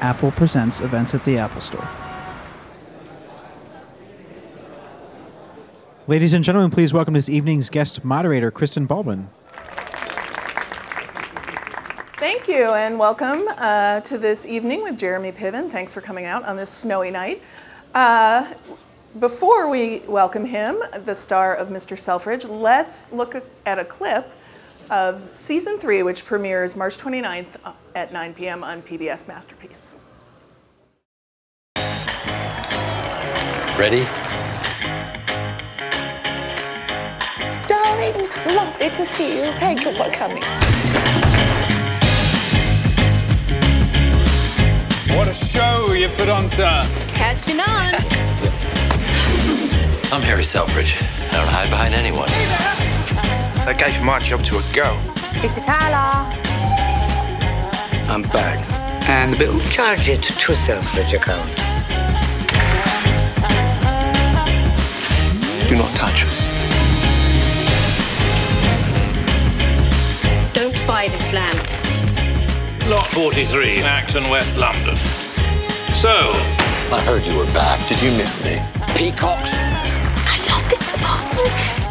Apple Presents events at the Apple Store. Ladies and gentlemen, please welcome this evening's guest moderator, Kristen Baldwin. Thank you, and welcome uh, to this evening with Jeremy Piven. Thanks for coming out on this snowy night. Uh, before we welcome him, the star of Mr. Selfridge, let's look at a clip of season three, which premieres March 29th uh, at 9 p.m. on PBS Masterpiece. Ready? Darling, lovely to see you. Thank you for coming. What a show you put on, sir. It's catching on. I'm Harry Selfridge. I don't hide behind anyone. They gave my job to a girl. Mr. Tyler. I'm back. And the bill? Charge it to a Selfridge account. Do not touch. Don't buy this land. Lot 43, Acton, West London. So, I heard you were back. Did you miss me? Peacocks? I love this department.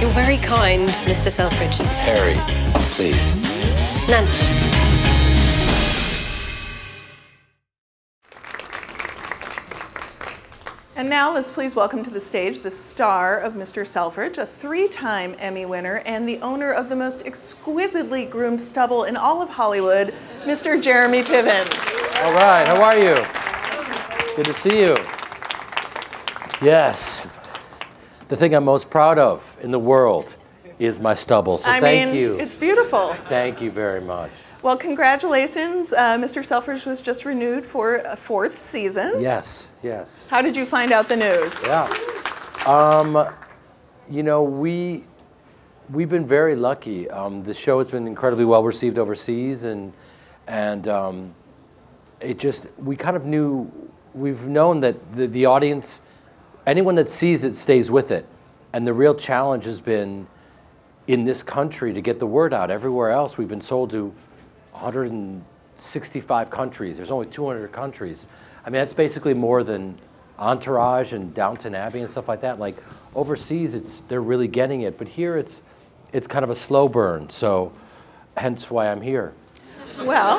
You're very kind, Mr. Selfridge. Harry, please. Nancy. And now let's please welcome to the stage the star of Mr. Selfridge, a three time Emmy winner and the owner of the most exquisitely groomed stubble in all of Hollywood, Mr. Jeremy Piven. All right, how are you? Good to see you. Yes, the thing I'm most proud of in the world is my stubble. So I thank mean, you. it's beautiful. Thank you very much. Well, congratulations. Uh, Mr. Selfridge was just renewed for a fourth season. Yes, yes. How did you find out the news? Yeah. Um, you know, we we've been very lucky. Um, the show has been incredibly well received overseas, and and um, it just we kind of knew we've known that the, the audience, anyone that sees it stays with it, and the real challenge has been in this country to get the word out. Everywhere else, we've been sold to 165 countries. There's only 200 countries. I mean, that's basically more than Entourage and Downton Abbey and stuff like that. Like overseas, it's they're really getting it, but here it's it's kind of a slow burn. So, hence why I'm here. Well,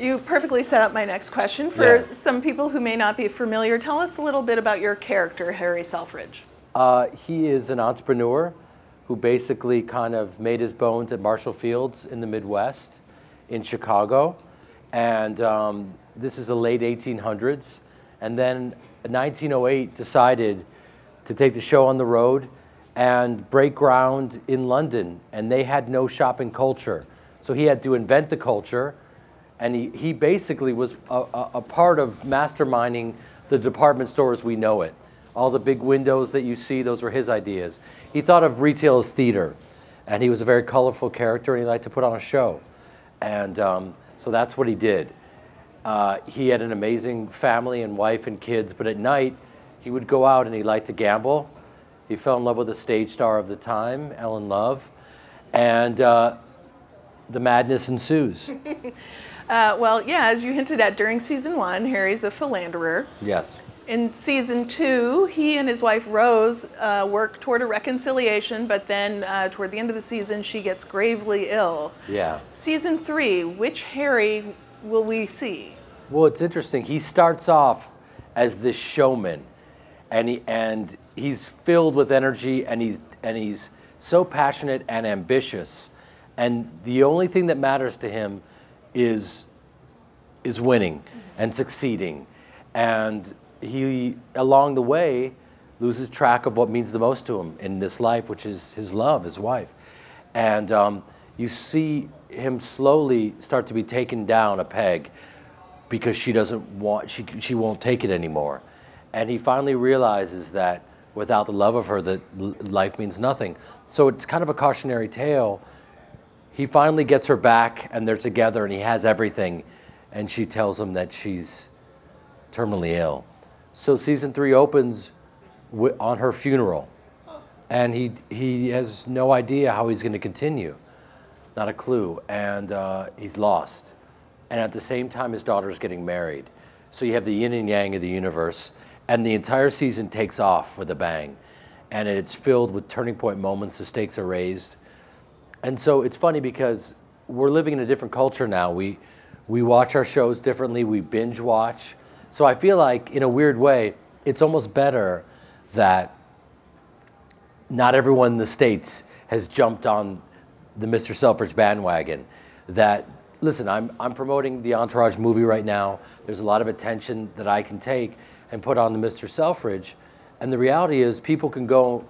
you perfectly set up my next question. For Yeah. some people who may not be familiar, tell us a little bit about your character, Harry Selfridge. Uh, he is an entrepreneur who basically kind of made his bones at Marshall Fields in the Midwest, in Chicago, and um, this is the late 1800s. And then 1908 decided to take the show on the road and break ground in London, and they had no shopping culture. So he had to invent the culture, and he, he basically was a, a, a part of masterminding the department store as we know it. All the big windows that you see, those were his ideas. He thought of retail as theater, and he was a very colorful character, and he liked to put on a show. And um, so that's what he did. Uh, he had an amazing family and wife and kids, but at night he would go out and he liked to gamble. He fell in love with a stage star of the time, Ellen Love, and uh, the madness ensues. Uh, well, yeah, as you hinted at during season one, Harry's a philanderer. yes. In season two, he and his wife Rose uh, work toward a reconciliation, but then uh, toward the end of the season, she gets gravely ill. Yeah. Season three, which Harry will we see? Well, it's interesting. He starts off as this showman, and he and he's filled with energy, and he's and he's so passionate and ambitious, and the only thing that matters to him is is winning and succeeding, and he along the way loses track of what means the most to him in this life, which is his love, his wife, and um, you see him slowly start to be taken down a peg because she doesn't want she she won't take it anymore, and he finally realizes that without the love of her, that life means nothing. So it's kind of a cautionary tale. He finally gets her back, and they're together, and he has everything, and she tells him that she's terminally ill. So season three opens wi- on her funeral, and he he has no idea how he's going to continue, not a clue, and uh, he's lost. and at the same time, his daughter's getting married. So you have the yin and yang of the universe, and the entire season takes off with a bang. And it's filled with turning point moments, the stakes are raised. And so it's funny because we're living in a different culture now. We, we watch our shows differently, we binge watch. So I feel like, in a weird way, it's almost better that not everyone in the States has jumped on the Mr. Selfridge bandwagon. That, listen, I'm, I'm promoting the Entourage movie right now. There's a lot of attention that I can take and put on the Mr. Selfridge. And the reality is, people can go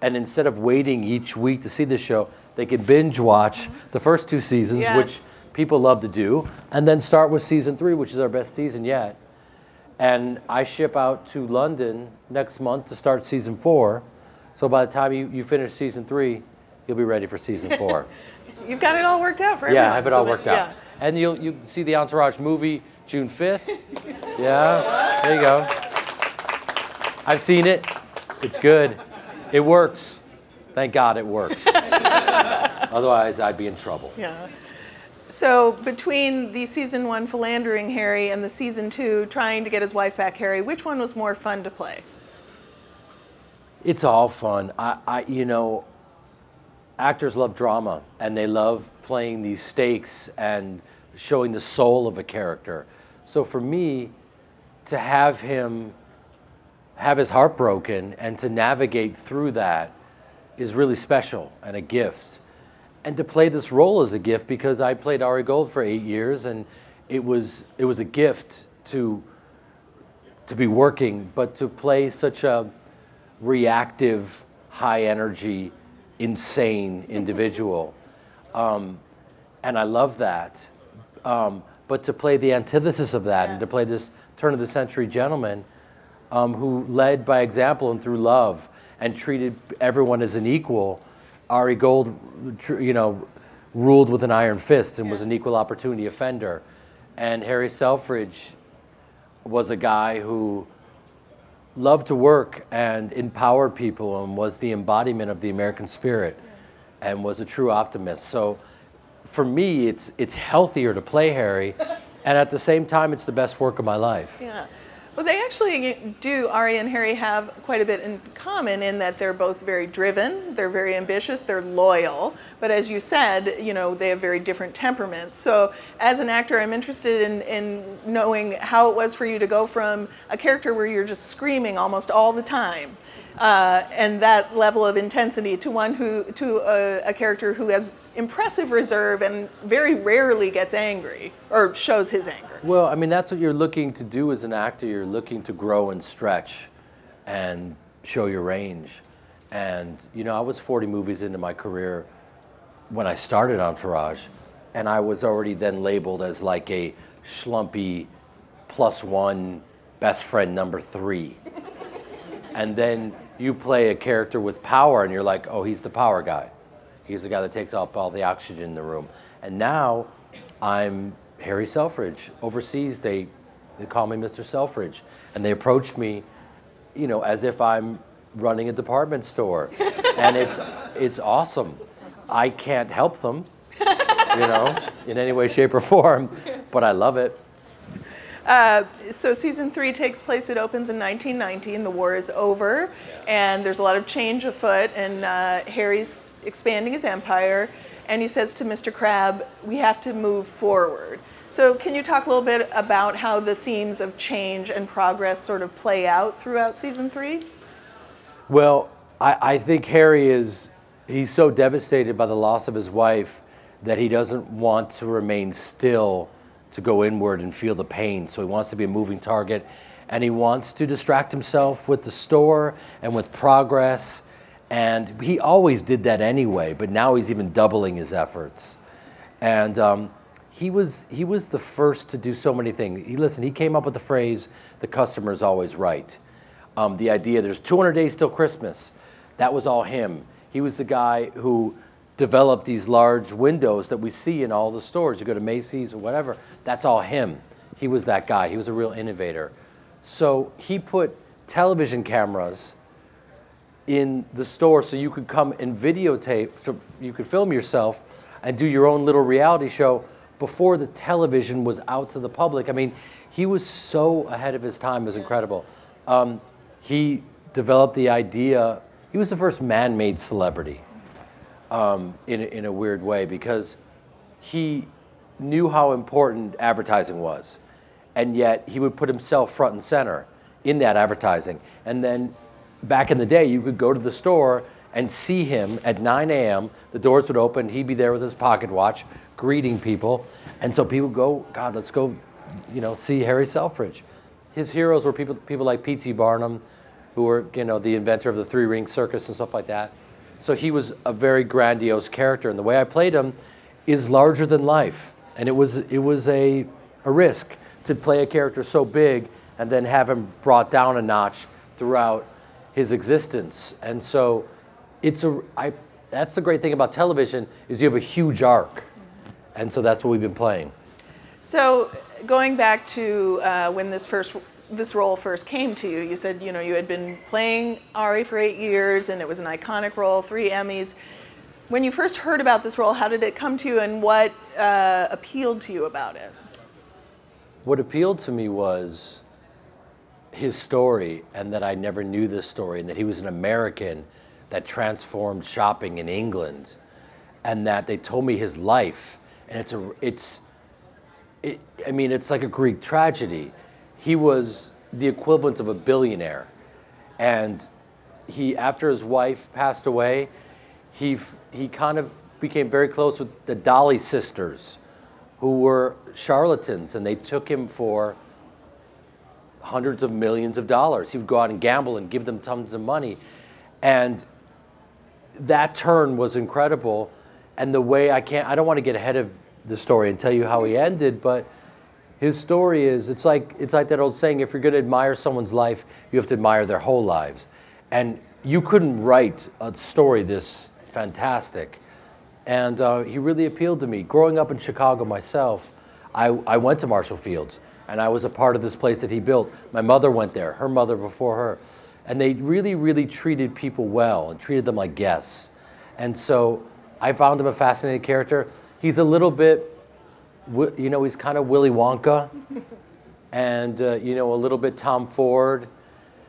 and instead of waiting each week to see the show, they can binge watch mm-hmm. the first two seasons, Yeah. which people love to do, and then start with season three, which is our best season yet. And I ship out to London next month to start season four. So by the time you, you finish season three, you'll be ready for season four. You've got it all worked out for yeah, everyone. I have it so all that- worked out. yeah. And you'll you see the Entourage movie June 5th. yeah, there you go. I've seen it. It's good. It works. Thank God it works. Otherwise, I'd be in trouble. Yeah. So between the season one philandering Harry and the season two trying to get his wife back Harry, which one was more fun to play? It's all fun. I, I, you know, actors love drama and they love playing these stakes and showing the soul of a character. So for me, to have him have his heart broken and to navigate through that is really special and a gift. And to play this role as a gift because I played Ari Gold for eight years and it was it was a gift to to be working, but to play such a reactive, high energy, insane individual. Um, and I love that. Um, but to play the antithesis of that and to play this turn of the century gentleman um, who led by example and through love and treated everyone as an equal, Ari Gold, you know, ruled with an iron fist and was an equal opportunity offender. And Harry Selfridge was a guy who loved to work and empowered people and was the embodiment of the American spirit and was a true optimist. So for me, it's, it's healthier to play Harry, and at the same time, it's the best work of my life. Yeah. Well, they actually do, Ari and Harry have quite a bit in common in that they're both very driven, they're very ambitious, they're loyal. But as you said, you know, they have very different temperaments. So as an actor, I'm interested in, in knowing how it was for you to go from a character where you're just screaming almost all the time. Uh, and that level of intensity to one who to a, a character who has impressive reserve and very rarely gets angry or shows his anger. Well, I mean, that's what you're looking to do as an actor. You're looking to grow and stretch and show your range. And, you know, I was 40 movies into my career when I started Entourage, and I was already then labeled as like a schlumpy plus one best friend number three. and then you play a character with power, and you're like, oh, he's the power guy. He's the guy that takes off all the oxygen in the room. And now I'm Harry Selfridge. Overseas, they, they call me Mr. Selfridge. And they approach me, you know, as if I'm running a department store. and it's, it's awesome. I can't help them, you know, in any way, shape, or form, but I love it. Uh, so season three takes place. It opens in 1919. The war is over, and there's a lot of change afoot. And uh, Harry's expanding his empire, and he says to Mr. Crabb, "We have to move forward." So can you talk a little bit about how the themes of change and progress sort of play out throughout season three? Well, I, I think Harry is, he's so devastated by the loss of his wife that he doesn't want to remain still to go inward and feel the pain. So he wants to be a moving target and he wants to distract himself with the store and with progress. And he always did that anyway, but now he's even doubling his efforts. And um, he was he was the first to do so many things. He listen. He came up with the phrase, "The customer is always right." Um, the idea there's 200 days till Christmas. That was all him. He was the guy who developed these large windows that we see in all the stores. You go to Macy's or whatever. That's all him. He was that guy. He was a real innovator. So he put television cameras in the store so you could come and videotape, so you could film yourself and do your own little reality show before the television was out to the public. I mean, he was so ahead of his time. It was incredible. Um, he developed the idea. He was the first man-made celebrity um, in, a, in a weird way because he knew how important advertising was, and yet he would put himself front and center in that advertising. And then back in the day, you could go to the store and see him at 9 a.m. The doors would open. He'd be there with his pocket watch, greeting people, and so people go, God, let's go, you know, see Harry Selfridge. His heroes were people, people like P.T. Barnum, who were, you know, the inventor of the three ring circus and stuff like that. So he was a very grandiose character, and the way I played him is larger than life. And it was, it was a, a risk to play a character so big and then have him brought down a notch throughout his existence. And so it's a, I, that's the great thing about television is you have a huge arc. And so that's what we've been playing. So going back to uh, when this first this role first came to you, you said you know you had been playing Ari for eight years and it was an iconic role, three Emmys. When you first heard about this role, how did it come to you, and what uh, appealed to you about it? What appealed to me was his story, and that I never knew this story, and that he was an American that transformed shopping in England, and that they told me his life, and it's a it's. It, I mean, it's like a Greek tragedy. He was the equivalent of a billionaire, and he after his wife passed away, he he kind of became very close with the Dolly sisters, who were charlatans, and they took him for hundreds of millions of dollars. He would go out and gamble and give them tons of money, and that turn was incredible. And the way I can't, I don't want to get ahead of the story and tell you how he ended, but his story is it's like it's like that old saying: if you're going to admire someone's life, you have to admire their whole lives. And you couldn't write a story this fantastic. And uh, he really appealed to me. Growing up in Chicago myself, I, I went to Marshall Fields and I was a part of this place that he built. My mother went there, her mother before her. And they really, really treated people well and treated them like guests. And so I found him a fascinating character. He's a little bit, you know, he's kind of Willy Wonka and, uh, you know, a little bit Tom Ford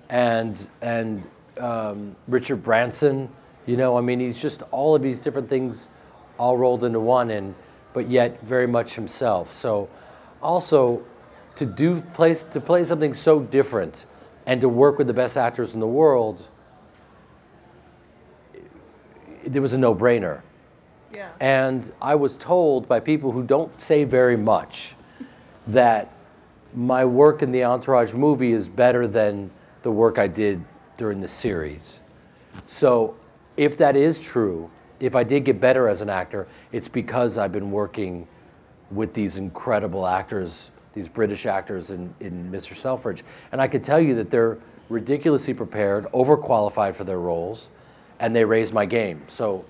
and, and um, Richard Branson. You know, I mean, he's just all of these different things all rolled into one, and but yet very much himself. So, also to do place to play something so different, and to work with the best actors in the world, it was a no-brainer. And I was told by people who don't say very much that my work in the Entourage movie is better than the work I did during the series. So if that is true, if I did get better as an actor, it's because I've been working with these incredible actors, these British actors in, in Mr. Selfridge. And I could tell you that they're ridiculously prepared, overqualified for their roles, and they raise my game. So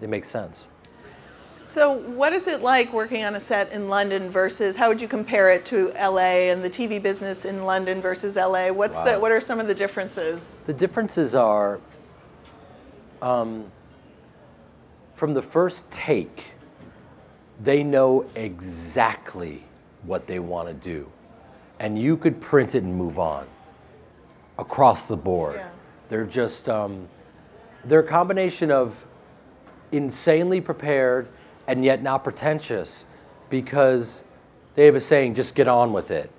it makes sense. So, what is it like working on a set in London versus how would you compare it to LA and the TV business in London versus LA? What's Wow. the what are some of the differences? The differences are um, from the first take, they know exactly what they want to do. And you could print it and move on across the board. Yeah. They're just, um, they're a combination of insanely prepared and yet not pretentious because they have a saying, just get on with it.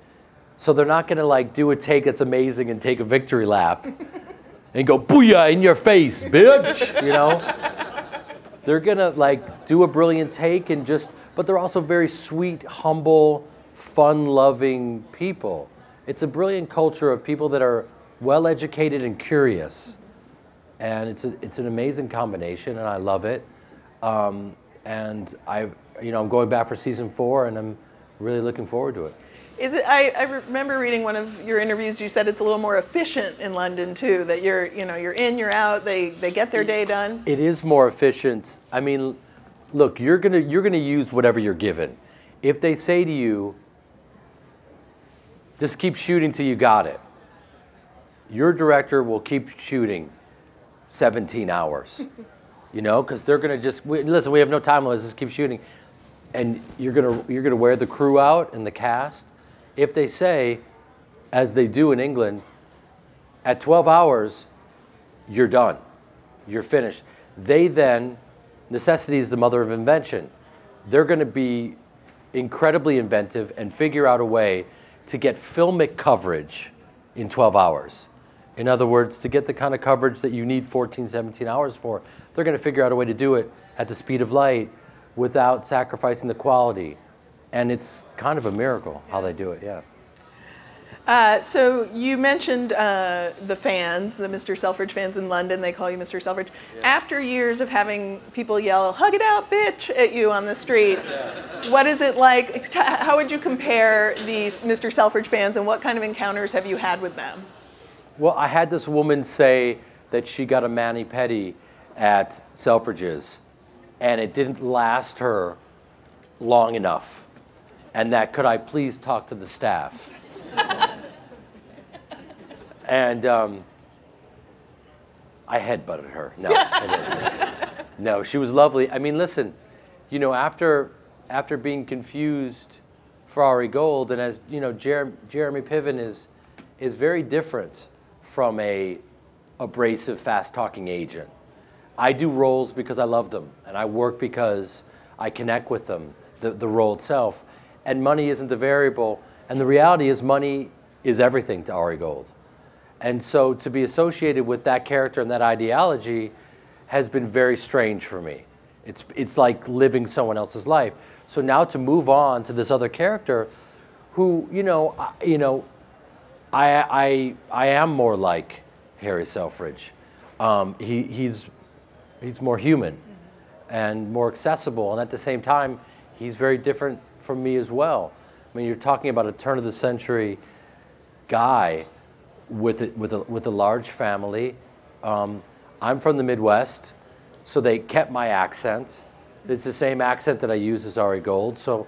So they're not going to like do a take that's amazing and take a victory lap and go booyah in your face, bitch. You know, they're gonna like do a brilliant take and just, but they're also very sweet, humble, fun-loving people. It's a brilliant culture of people that are well-educated and curious, and it's a, it's an amazing combination, and I love it. Um, and I, you know, I'm going back for season four, and I'm really looking forward to it. Is it? I, I remember reading one of your interviews. You said it's a little more efficient in London too. That you're, you know, you're in, you're out. They they get their day done. It is more efficient. I mean, look, you're gonna you're gonna use whatever you're given. If they say to you, just keep shooting till you got it, your director will keep shooting 17 hours. you know, because they're gonna just we, listen. We have no time. Let's just keep shooting. and you're gonna you're gonna wear the crew out and the cast. If they say, as they do in England, at 12 hours, you're done, you're finished. They then, necessity is the mother of invention. They're going to be incredibly inventive and figure out a way to get filmic coverage in 12 hours. In other words, to get the kind of coverage that you need 14, 17 hours for, they're going to figure out a way to do it at the speed of light without sacrificing the quality. And it's kind of a miracle how they do it, yeah. Uh, so you mentioned uh, the fans, the Mr. Selfridge fans in London. They call you Mr. Selfridge. After years of having people yell "Hug it out, bitch!" at you on the street, what is it like? How would you compare these Mr. Selfridge fans, and what kind of encounters have you had with them? Well, I had this woman say that she got a mani pedi at Selfridges, and it didn't last her long enough. And that could I please talk to the staff? and um, I headbutted her. No, no, she was lovely. I mean, listen, you know, after after being confused for Ari Gold, and as you know, Jer- Jeremy Piven is is very different from a abrasive, fast-talking agent. I do roles because I love them, and I work because I connect with them, the, the role itself. And money isn't the variable. And the reality is, money is everything to Ari Gold. And so to be associated with that character and that ideology has been very strange for me. It's, it's like living someone else's life. So now to move on to this other character who, you know, you know, I, I, I am more like Harry Selfridge. Um, he, he's, he's more human and more accessible, and at the same time, he's very different from me as well. I mean, you're talking about a turn of the century guy with a, with a, with a large family. Um, I'm from the Midwest, so they kept my accent. It's the same accent that I use as Ari Gold. So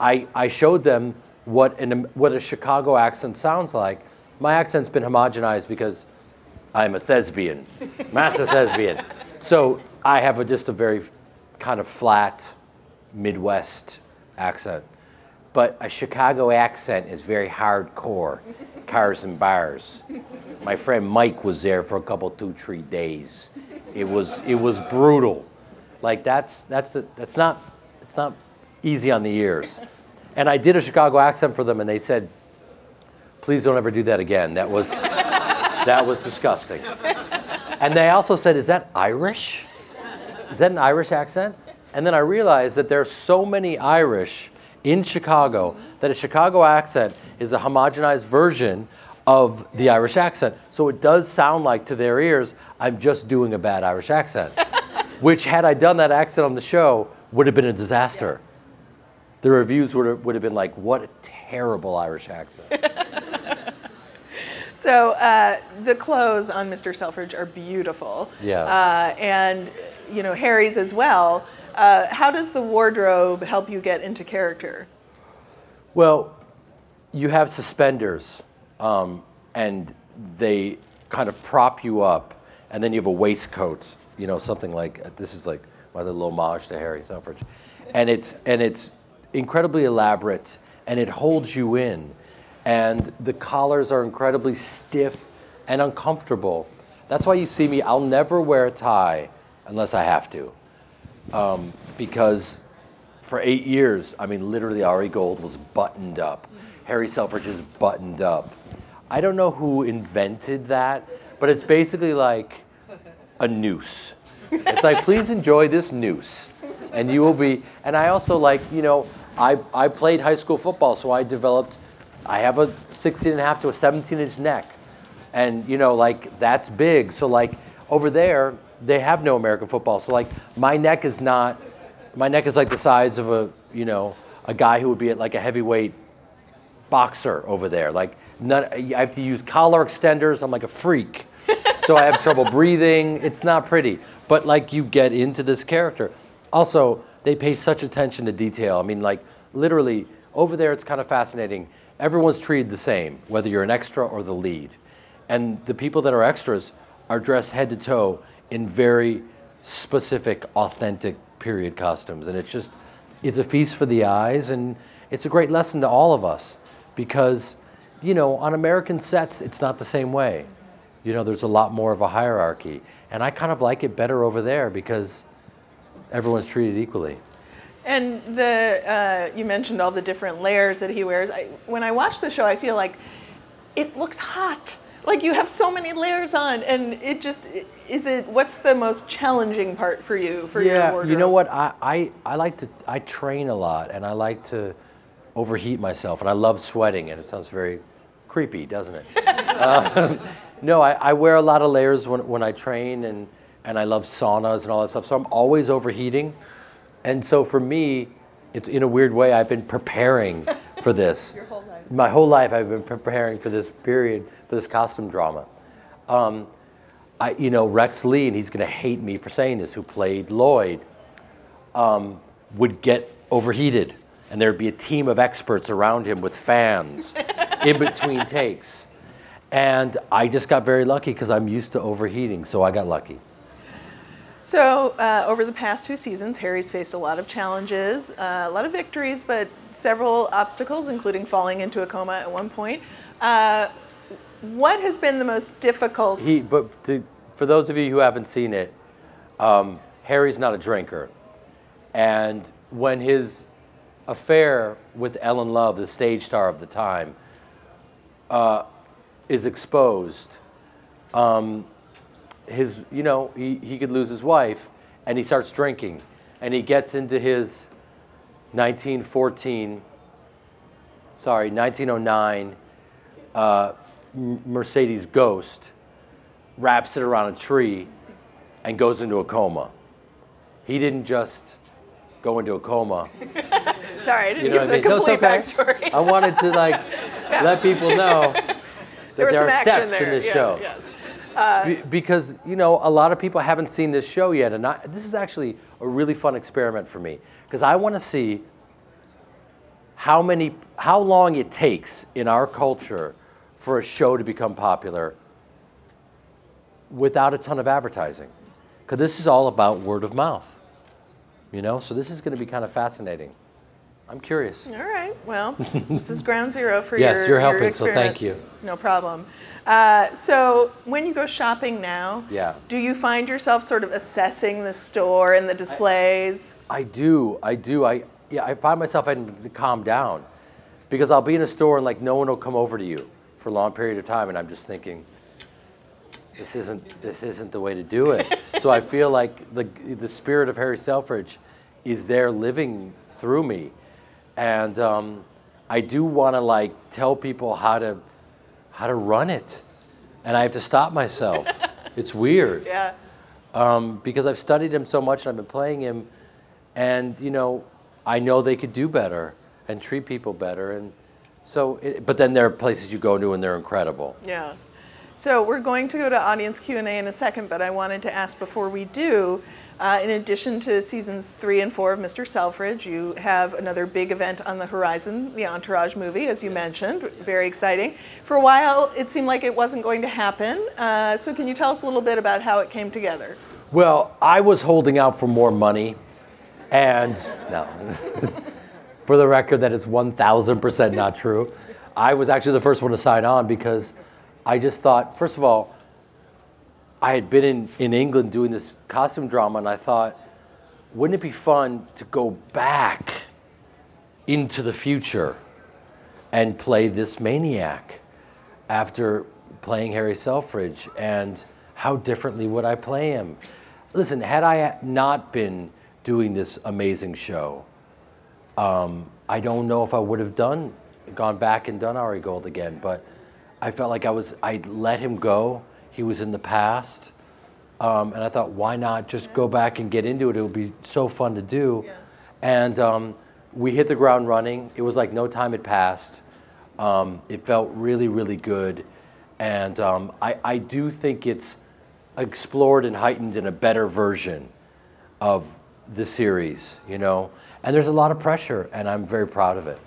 I, I showed them what, an, what a Chicago accent sounds like. My accent's been homogenized because I'm a thespian, massive thespian. So I have a, just a very kind of flat Midwest accent. But a Chicago accent is very hardcore, cars and bars. My friend Mike was there for a couple, two, three days. It was, it was brutal. Like that's, that's, that's not, it's not easy on the ears. And I did a Chicago accent for them, and they said, "Please don't ever do that again. That was, that was disgusting." And they also said, "Is that Irish? Is that an Irish accent?" And then I realized that there are so many Irish in Chicago that a Chicago accent is a homogenized version of the Irish accent. So it does sound like to their ears, I'm just doing a bad Irish accent. Which, had I done that accent on the show, would have been a disaster. The reviews would have, would have been like, what a terrible Irish accent. So uh, the clothes on Mr. Selfridge are beautiful. Yeah. Uh, and you know Harry's as well. Uh, how does the wardrobe help you get into character? Well, you have suspenders, um, and they kind of prop you up, and then you have a waistcoat. You know, something like this is like my little homage to Harry Selfridge, and it's and it's incredibly elaborate, and it holds you in, and the collars are incredibly stiff and uncomfortable. That's why you see me. I'll never wear a tie unless I have to, um, because for eight years, I mean, literally, Ari Gold was buttoned up. Harry Selfridge is buttoned up. I don't know who invented that, but it's basically like a noose. It's like, please enjoy this noose, and you will be. And I also like, you know, I, I played high school football, so I developed, I have a 16 and a half to a 17 inch neck. And, you know, like, that's big. So, like, over there, they have no American football. So, like, my neck is not, my neck is like the size of a, you know, a guy who would be at like a heavyweight boxer over there. Like, none, I have to use collar extenders. I'm like a freak. so I have trouble breathing. It's not pretty. But, like, you get into this character. Also, they pay such attention to detail. I mean, like, literally, over there, it's kind of fascinating. Everyone's treated the same, whether you're an extra or the lead. And the people that are extras are dressed head to toe in very specific, authentic period costumes. And it's just, it's a feast for the eyes, and it's a great lesson to all of us because, you know, on American sets, it's not the same way. You know, there's a lot more of a hierarchy. And I kind of like it better over there because everyone's treated equally. And the uh, you mentioned all the different layers that he wears. I, when I watch the show, I feel like it looks hot. Like you have so many layers on, and it just is it. What's the most challenging part for you for your Yeah, wardrobe? you know what? I, I, I like to, I train a lot and I like to overheat myself and I love sweating and it sounds very creepy, doesn't it? Um, no, I, I wear a lot of layers when, when I train and, and I love saunas and all that stuff. So I'm always overheating. And so for me, it's in a weird way, I've been preparing for this. Your whole life. My whole life I've been preparing for this period, for this costume drama. Um, I, you know, Rex Lee, and he's going to hate me for saying this, who played Lloyd, um, would get overheated, and there'd be a team of experts around him with fans in between takes. And I just got very lucky because I'm used to overheating, so I got lucky. So, uh, over the past two seasons, Harry's faced a lot of challenges, uh, a lot of victories, but several obstacles, including falling into a coma at one point. Uh, what has been the most difficult? He, but to, for those of you who haven't seen it, um, Harry's not a drinker, and when his affair with Ellen Love, the stage star of the time, uh, is exposed, um, his you know he, he could lose his wife, and he starts drinking, and he gets into his 1914, sorry 1909 uh, Mercedes Ghost, wraps it around a tree, and goes into a coma. He didn't just go into a coma. Sorry, I didn't You know give what I the mean? No, it's complete okay. backstory. I wanted to like let people know that There there, are steps there, in this yes, show. yes. Uh, Be- because you know a lot of people haven't seen this show yet, and I, this is actually a really fun experiment for me because I want to see how many, how long it takes in our culture for a show to become popular without a ton of advertising, because this is all about word of mouth. You know, so this is going to be kind of fascinating. I'm curious. All right. Well, this is ground zero for you. Yes, your. you're your helping, so thank you. No problem. Uh, so, when you go shopping now, Yeah. do you find yourself sort of assessing the store and the displays? I do. I do. I yeah. I find myself having to calm down because I'll be in a store and like no one will come over to you for a long period of time, and I'm just thinking, this isn't this isn't the way to do it. so I feel like the the spirit of Harry Selfridge is there living through me, and um, I do want to like tell people how to how to run it, and I have to stop myself. it's weird Yeah. um, because I've studied him so much and I've been playing him, and you know, I know they could do better and treat people better, and so. It, but then there are places you go to and they're incredible. Yeah. So we're going to go to audience Q&A in a second, but I wanted to ask before we do, uh, in addition to seasons three and four of Mr. Selfridge, you have another big event on the horizon, the Entourage movie, as you mentioned, very exciting. For a while, it seemed like it wasn't going to happen. Uh, so can you tell us a little bit about how it came together? Well, I was holding out for more money, and no. for the record, that is 1,000% not true. I was actually the first one to sign on because I just thought, first of all, I had been in, in England doing this costume drama, and I thought, wouldn't it be fun to go back into the future and play this maniac after playing Harry Selfridge? And how differently would I play him? Listen, had I not been doing this amazing show, um, I don't know if I would have done, gone back and done Ari Gold again. But I felt like I was, I let him go. He was in the past. Um, and I thought, why not just go back and get into it? It would be so fun to do. And um, we hit the ground running. It was like no time had passed. Um, it felt really, really good. And um, I, I do think it's explored and heightened in a better version of the series, you know? And there's a lot of pressure, and I'm very proud of it.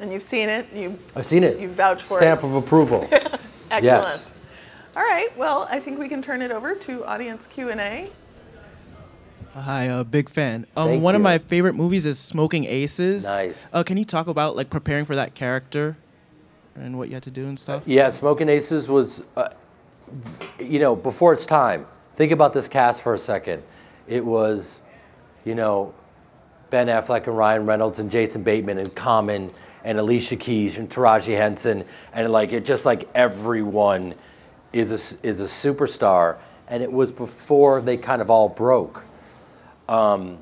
And you've seen it. You I've seen it. You vouch for Stamp it. Stamp of approval. Excellent. Yes. All right. Well, I think we can turn it over to audience Q&A. Hi, uh, big fan. Um, Thank one of my favorite movies is Smoking Aces. Nice. Uh, can you talk about like preparing for that character and what you had to do and stuff? Yeah, Smoking Aces was, uh, you know, before its time. Think about this cast for a second. It was, you know, Ben Affleck and Ryan Reynolds and Jason Bateman and Common and Alicia Keys and Taraji Henson and like it just like everyone is a, is a superstar. And it was before they kind of all broke. Um,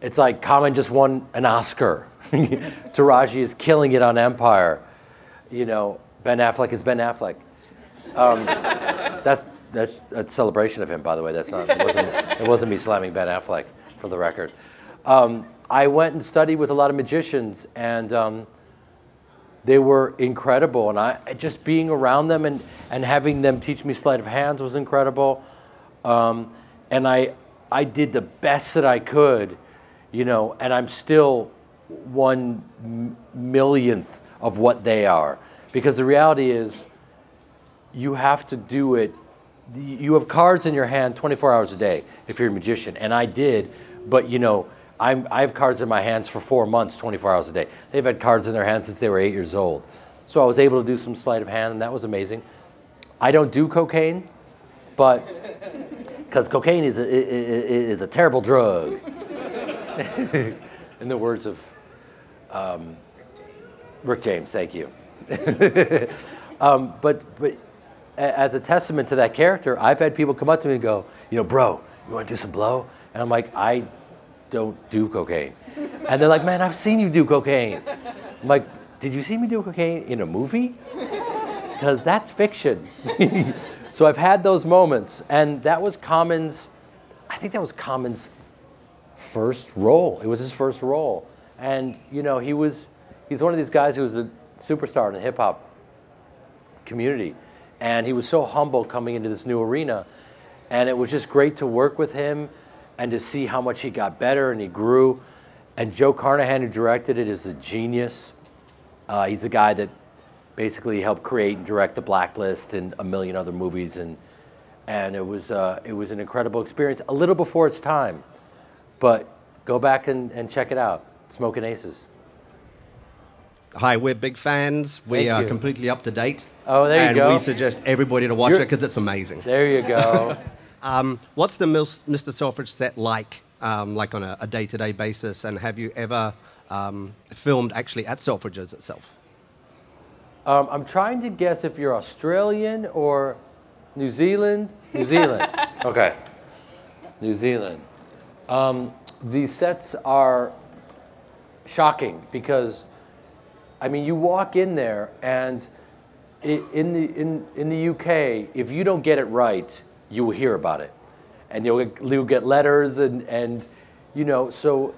it's like Common just won an Oscar. Taraji is killing it on Empire. You know, Ben Affleck is Ben Affleck. Um, that's that's a celebration of him, by the way. That's not. It wasn't, it wasn't me slamming Ben Affleck, for the record. Um, I went and studied with a lot of magicians, and um, they were incredible. And I just being around them and and having them teach me sleight of hands was incredible. Um, and I I did the best that I could, you know. And I'm still millionth of what they are, because the reality is you have to do it. You have cards in your hand 24 hours a day if you're a magician, and I did. But you know, I'm, I have cards in my hands for four months, 24 hours a day. They've had cards in their hands since they were eight years old. So I was able to do some sleight of hand, and that was amazing. I don't do cocaine, but because cocaine is a, is a terrible drug. in the words of um, Rick James, thank you. um, but but as a testament to that character, I've had people come up to me and go, you know, bro, you want to do some blow? And I'm like, I don't do cocaine. And they're like, man, I've seen you do cocaine. I'm like, did you see me do cocaine in a movie? Because that's fiction. so I've had those moments, and that was Common's. I think that was Common's first role. It was his first role, and you know he was he's one of these guys who was a superstar in the hip hop community, and he was so humble coming into this new arena, and it was just great to work with him, and to see how much he got better and he grew, and Joe Carnahan who directed it is a genius. Uh, he's a guy that basically helped create and direct The Blacklist and a million other movies, and and it was uh, it was an incredible experience. A little before its time, but go back and, and check it out. Smoking Aces. Hi, we're big fans. We Thank are you. completely up to date. Oh, there you and go. we suggest everybody to watch You're- it because it's amazing. There you go. um, what's the Mr. Selfridge set like, um, like on a, a day-to-day basis? And have you ever um, filmed actually at Selfridges itself? Um, I'm trying to guess if you're Australian or New Zealand. New Zealand. okay. New Zealand. Um, these sets are shocking because, I mean, you walk in there and in the in in the UK, if you don't get it right, you will hear about it, and you'll get, you'll get letters and and you know so.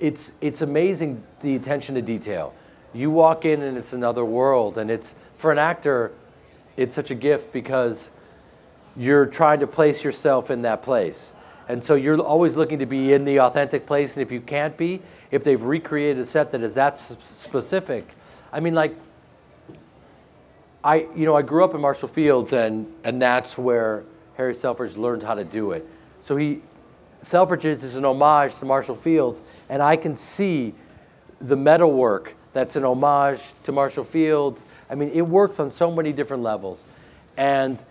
It's it's amazing the attention to detail. You walk in and it's another world, and it's for an actor, it's such a gift because you're trying to place yourself in that place. And so you're always looking to be in the authentic place. And if you can't be, if they've recreated a set that is that specific, I mean, like, I, you know, I grew up in Marshall Fields, and, and that's where Harry Selfridge learned how to do it. So he, Selfridges is an homage to Marshall Fields, and I can see the metalwork that's an homage to Marshall Fields. I mean, it works on so many different levels. And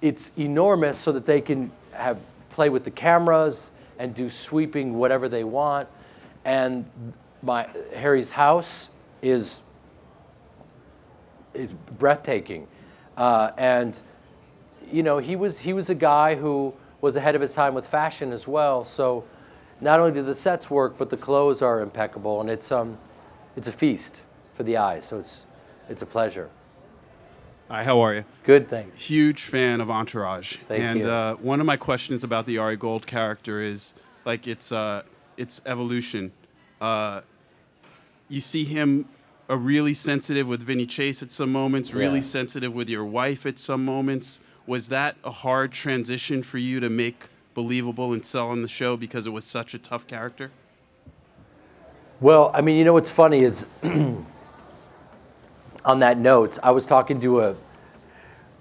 it's enormous so that they can have play with the cameras and do sweeping whatever they want. And my Harry's house is is breathtaking. Uh, and you know, he was he was a guy who was ahead of his time with fashion as well. So not only do the sets work, but the clothes are impeccable, and it's um, it's a feast for the eyes. So it's it's a pleasure. Hi, how are you? Good, thanks. Huge fan of Entourage. Thank and you. Uh, one of my questions about the Ari Gold character is like its uh, its evolution. Uh, you see him uh, really sensitive with Vinny Chase at some moments, really Yeah. sensitive with your wife at some moments. Was that a hard transition for you to make believable and sell on the show because it was such a tough character? Well, I mean, you know what's funny is on that note, I was talking to a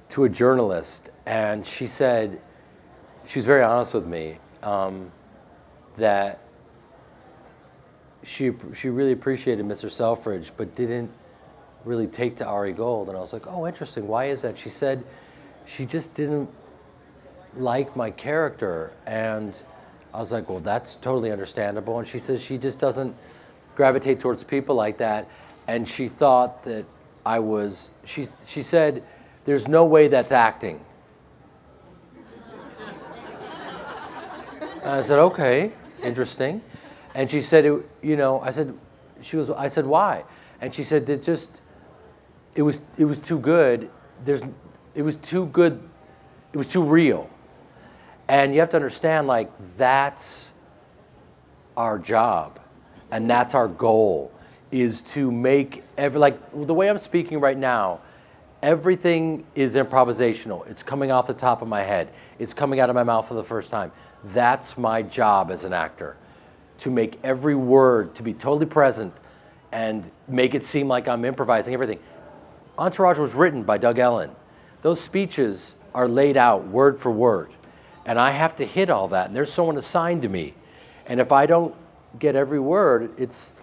to a journalist, and she said she was very honest with me. um, that she she really appreciated Mr. Selfridge, but didn't really take to Ari Gold. And I was like, oh, interesting. Why is that? She said she just didn't like my character, and I was like, well, that's totally understandable. And she says she just doesn't gravitate towards people like that, and she thought that I was. She she said, there's no way that's acting. And I said, okay, interesting. And she said, it, you know, I said, she was, I said, why? And she said, it just, it was, it was too good. There's, it was too good. It was too real. And you have to understand, like, that's our job. And that's our goal, is to make every, like, the way I'm speaking right now, everything is improvisational. It's coming off the top of my head. It's coming out of my mouth for the first time. That's my job as an actor, to make every word to be totally present and make it seem like I'm improvising everything. Entourage was written by Doug Ellin. Those speeches are laid out word for word. And I have to hit all that. And there's someone assigned to me. And if I don't get every word, it's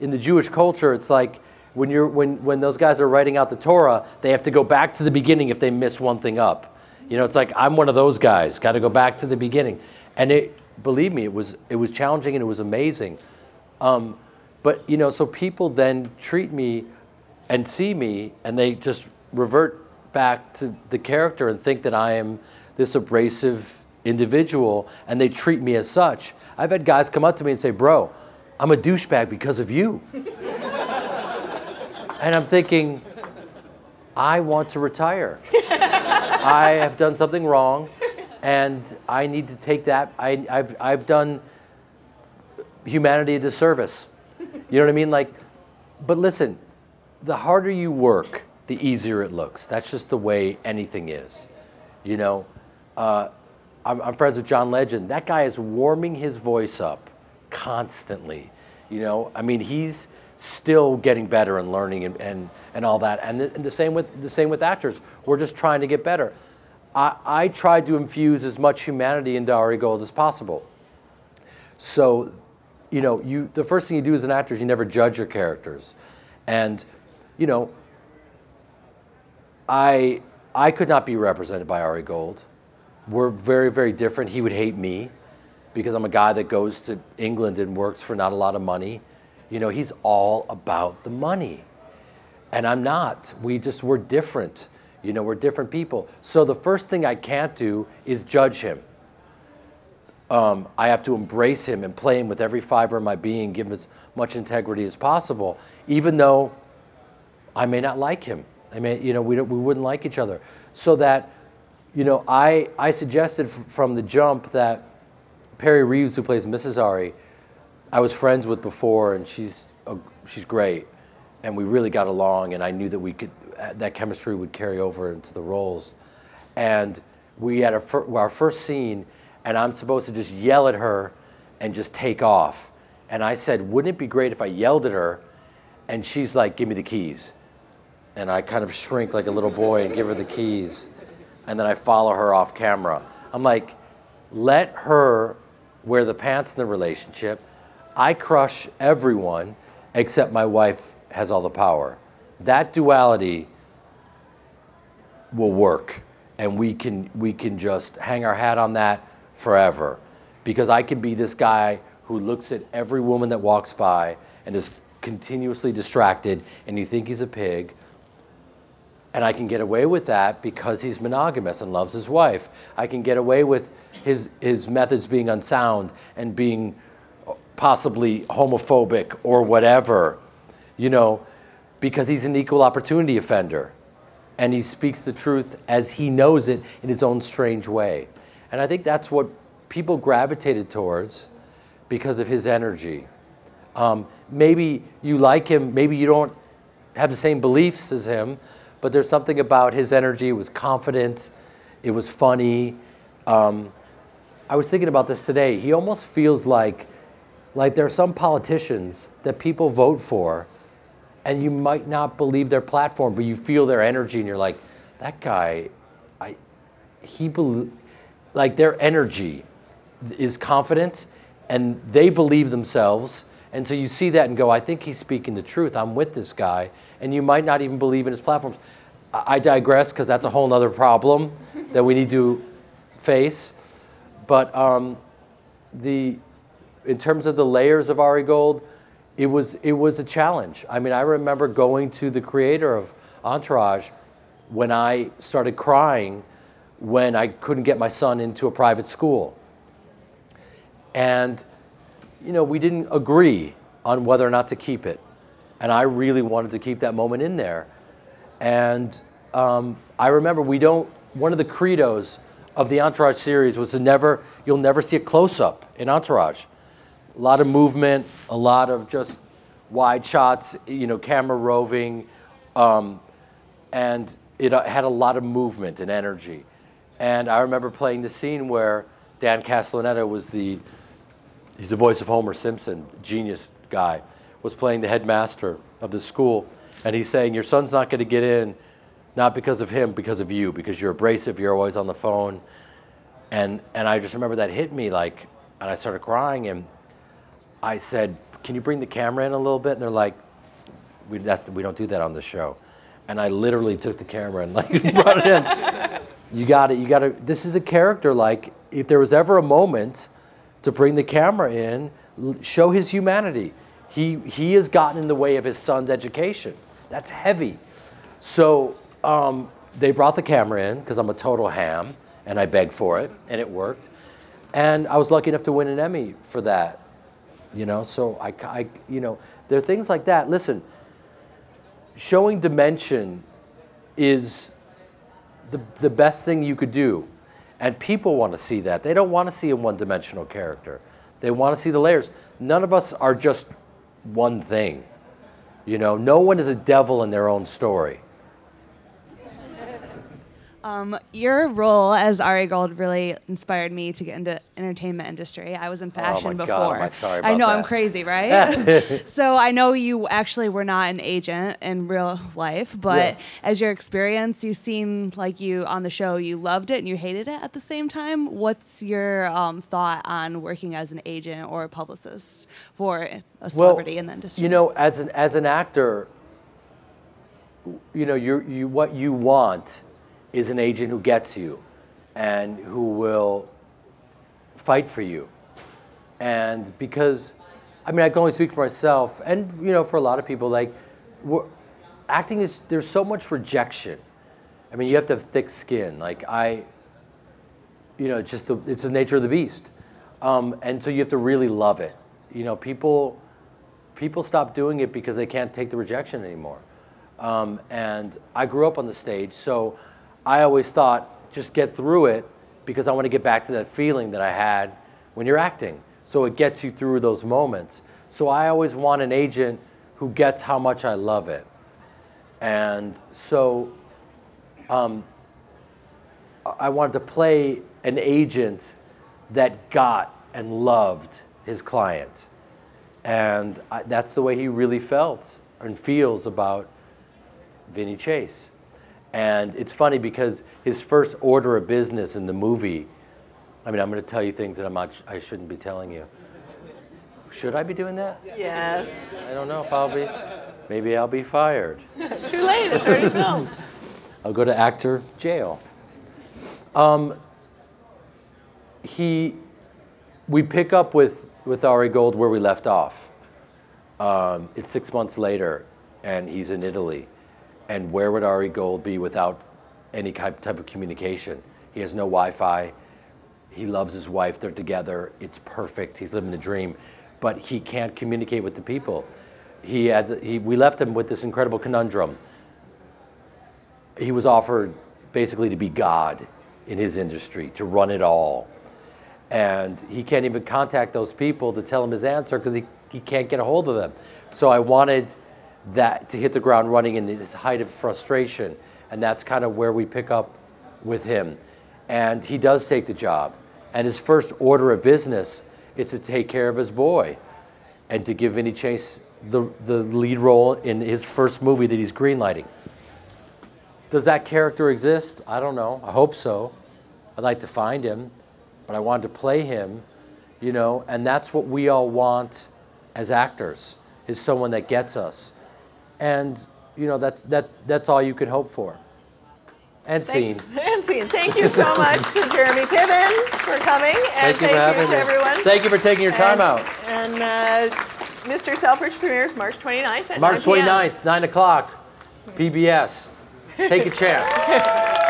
in the Jewish culture, it's like when, you're, when, when those guys are writing out the Torah, they have to go back to the beginning if they miss one thing up. You know, it's like I'm one of those guys, got to go back to the beginning. And it, believe me, it was, it was challenging and it was amazing. Um, but, you know, so people then treat me and see me and they just revert back to the character and think that I am this abrasive individual and they treat me as such. I've had guys come up to me and say, Bro, I'm a douchebag because of you. and I'm thinking, I want to retire. I have done something wrong and I need to take that. I, have I've done humanity a disservice. You know what I mean? Like, but listen, the harder you work, the easier it looks. That's just the way anything is. You know, uh, I'm, I'm friends with John Legend. That guy is warming his voice up constantly. You know, I mean, he's still getting better and learning and, and, and all that. And the, and the same with the same with actors. We're just trying to get better. I, I tried to infuse as much humanity into Ari Gold as possible. So, you know, you the first thing you do as an actor is you never judge your characters. And, you know, I I could not be represented by Ari Gold. We're very, very different. He would hate me because I'm a guy that goes to England and works for not a lot of money. You know, he's all about the money. And I'm not. We just, we're different. You know, we're different people. So the first thing I can't do is judge him. Um, I have to embrace him and play him with every fiber of my being, give him as much integrity as possible, even though I may not like him. I mean, you know, we, we wouldn't like each other. So that, you know, I, I suggested from the jump that Perry Reeves, who plays Mrs. Ari, I was friends with before, and she's, a, she's great. And we really got along, and I knew that we could, uh, that chemistry would carry over into the roles. And we had fir our first scene, and I'm supposed to just yell at her and just take off. And I said, wouldn't it be great if I yelled at her? And she's like, give me the keys. And I kind of shrink like a little boy and give her the keys. And then I follow her off camera. I'm like, let her wear the pants in the relationship. I crush everyone except my wife has all the power that duality will work and we can we can just hang our hat on that forever because I can be this guy who looks at every woman that walks by and is continuously distracted and you think he's a pig and I can get away with that because he's monogamous and loves his wife. I can get away with his his methods being unsound and being possibly homophobic or whatever. You know, because he's an equal opportunity offender and he speaks the truth as he knows it in his own strange way. And I think that's what people gravitated towards because of his energy. Um, maybe you like him, maybe you don't have the same beliefs as him, but there's something about his energy. It was confident, it was funny. Um, I was thinking about this today. He almost feels like, like there are some politicians that people vote for and you might not believe their platform, but you feel their energy, and you're like, that guy, I, he, like their energy is confident and they believe themselves. And so you see that and go, I think he's speaking the truth. I'm with this guy. And you might not even believe in his platforms. I I digress because that's a whole other problem that we need to face. But um, the, in terms of the layers of Ari Gold, it was, it was a challenge. I mean, I remember going to the creator of Entourage when I started crying when I couldn't get my son into a private school. And, you know, we didn't agree on whether or not to keep it. And I really wanted to keep that moment in there. And um, I remember we don't, one of the credos of the Entourage series was to never, you'll never see a close up in Entourage. A lot of movement, a lot of just wide shots, you know, camera roving. Um, and it uh, had a lot of movement and energy. And I remember playing the scene where Dan Castellaneta was the, he's the voice of Homer Simpson, genius guy, was playing the headmaster of the school. And he's saying, Your son's not going to get in, not because of him, because of you, because you're abrasive, you're always on the phone. And, and I just remember that hit me like, and I started crying. And I said, Can you bring the camera in a little bit? And they're like, We, that's, we don't do that on the show. And I literally took the camera and like brought it in. You got it. You got to. This is a character. Like, if there was ever a moment to bring the camera in, show his humanity. He he has gotten in the way of his son's education. That's heavy. So um, they brought the camera in because I'm a total ham, and I begged for it, and it worked. And I was lucky enough to win an Emmy for that. You know, so I, I you know, there are things like that. Listen, showing dimension is the, the best thing you could do. And people want to see that. They don't want to see a one dimensional character, they want to see the layers. None of us are just one thing. You know, no one is a devil in their own story. Um, your role as Ari Gold really inspired me to get into entertainment industry. I was in fashion Oh my before. God, I sorry I know I'm crazy, right? so I know you actually were not an agent in real life, but Yeah. as your experience, you seem like you on the show you loved it and you hated it at the same time. What's your um, thought on working as an agent or a publicist for a celebrity in the industry? You know, as an as an actor, you know, you you what you want is an agent who gets you, and who will fight for you, and because, I mean, I can only speak for myself, and you know, for a lot of people, like, acting is there's so much rejection. I mean, you have to have thick skin. Like I, you know, it's just the, it's the nature of the beast. Um, and so you have to really love it. You know, people people stop doing it because they can't take the rejection anymore. Um, and I grew up on the stage, so I always thought just get through it because I want to get back to that feeling that I had when you're acting. So it gets you through those moments. So I always want an agent who gets how much I love it. And so um, I wanted to play an agent that got and loved his client. And I, that's the way he really felt and feels about Vinny Chase. And it's funny because his first order of business in the movie, I mean, I'm going to tell you things that I'm not, I shouldn't be telling you. Should I be doing that? Yes. I don't know if I'll be, maybe I'll be fired. Too late. It's already filmed. I'll go to actor jail. Um, he, we pick up with, with Ari Gold where we left off. Um, it's six months later, and he's in Italy. And where would Ari Gold be without any type, of communication? He has no Wi Fi. He loves his wife. They're together. It's perfect. He's living the dream. But he can't communicate with the people. He had, he, we left him with this incredible conundrum he was offered basically to be God in his industry, to run it all. And he can't even contact those people to tell him his answer because he, he can't get a hold of them. So I wanted that to hit the ground running in this height of frustration. And that's kind of where we pick up with him. And he does take the job. And his first order of business is to take care of his boy and to give Vinny Chase the, the lead role in his first movie that he's greenlighting. Does that character exist? I don't know. I hope so. I'd like to find him. but I wanted to play him, you know, and that's what we all want as actors is someone that gets us. And, you know, that's, that, that's all you could hope for. And scene. And scene. Thank you so much to Jeremy Piven for coming, and Thank you for having to me. everyone. Thank you for taking your time And- out. And uh, Mr. Selfridge premieres March 29th at March 9 p.m. 29th, 9 o'clock, PBS. Take a chance.